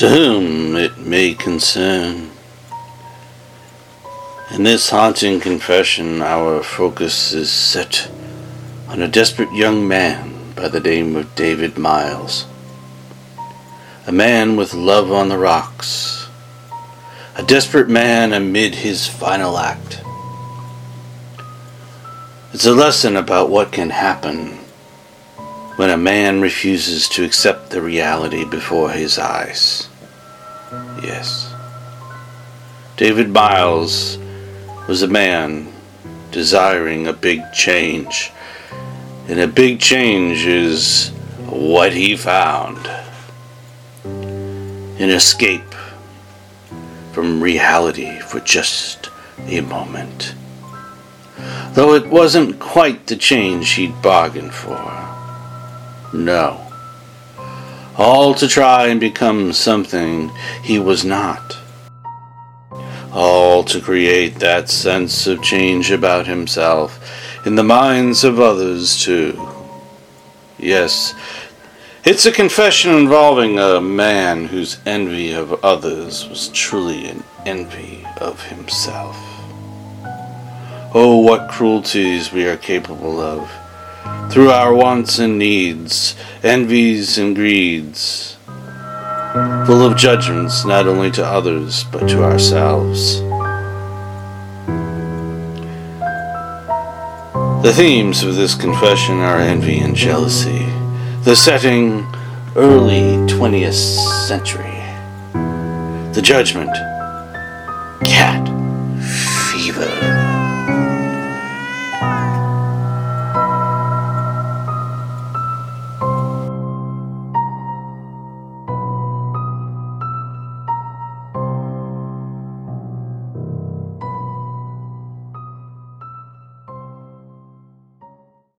to whom it may concern. In this haunting confession, our focus is set on a desperate young man by the name of David Miles. A man with love on the rocks. A desperate man amid his final act. It's a lesson about what can happen when a man refuses to accept the reality before his eyes. Yes. David Miles was a man desiring a big change. And a big change is what he found an escape from reality for just a moment. Though it wasn't quite the change he'd bargained for. No. All to try and become something he was not. All to create that sense of change about himself in the minds of others, too. Yes, it's a confession involving a man whose envy of others was truly an envy of himself. Oh, what cruelties we are capable of through our wants and needs, envies and greeds, full of judgments not only to others but to ourselves. The themes of this confession are envy and jealousy. The setting, early 20th century. The judgment, cat fever.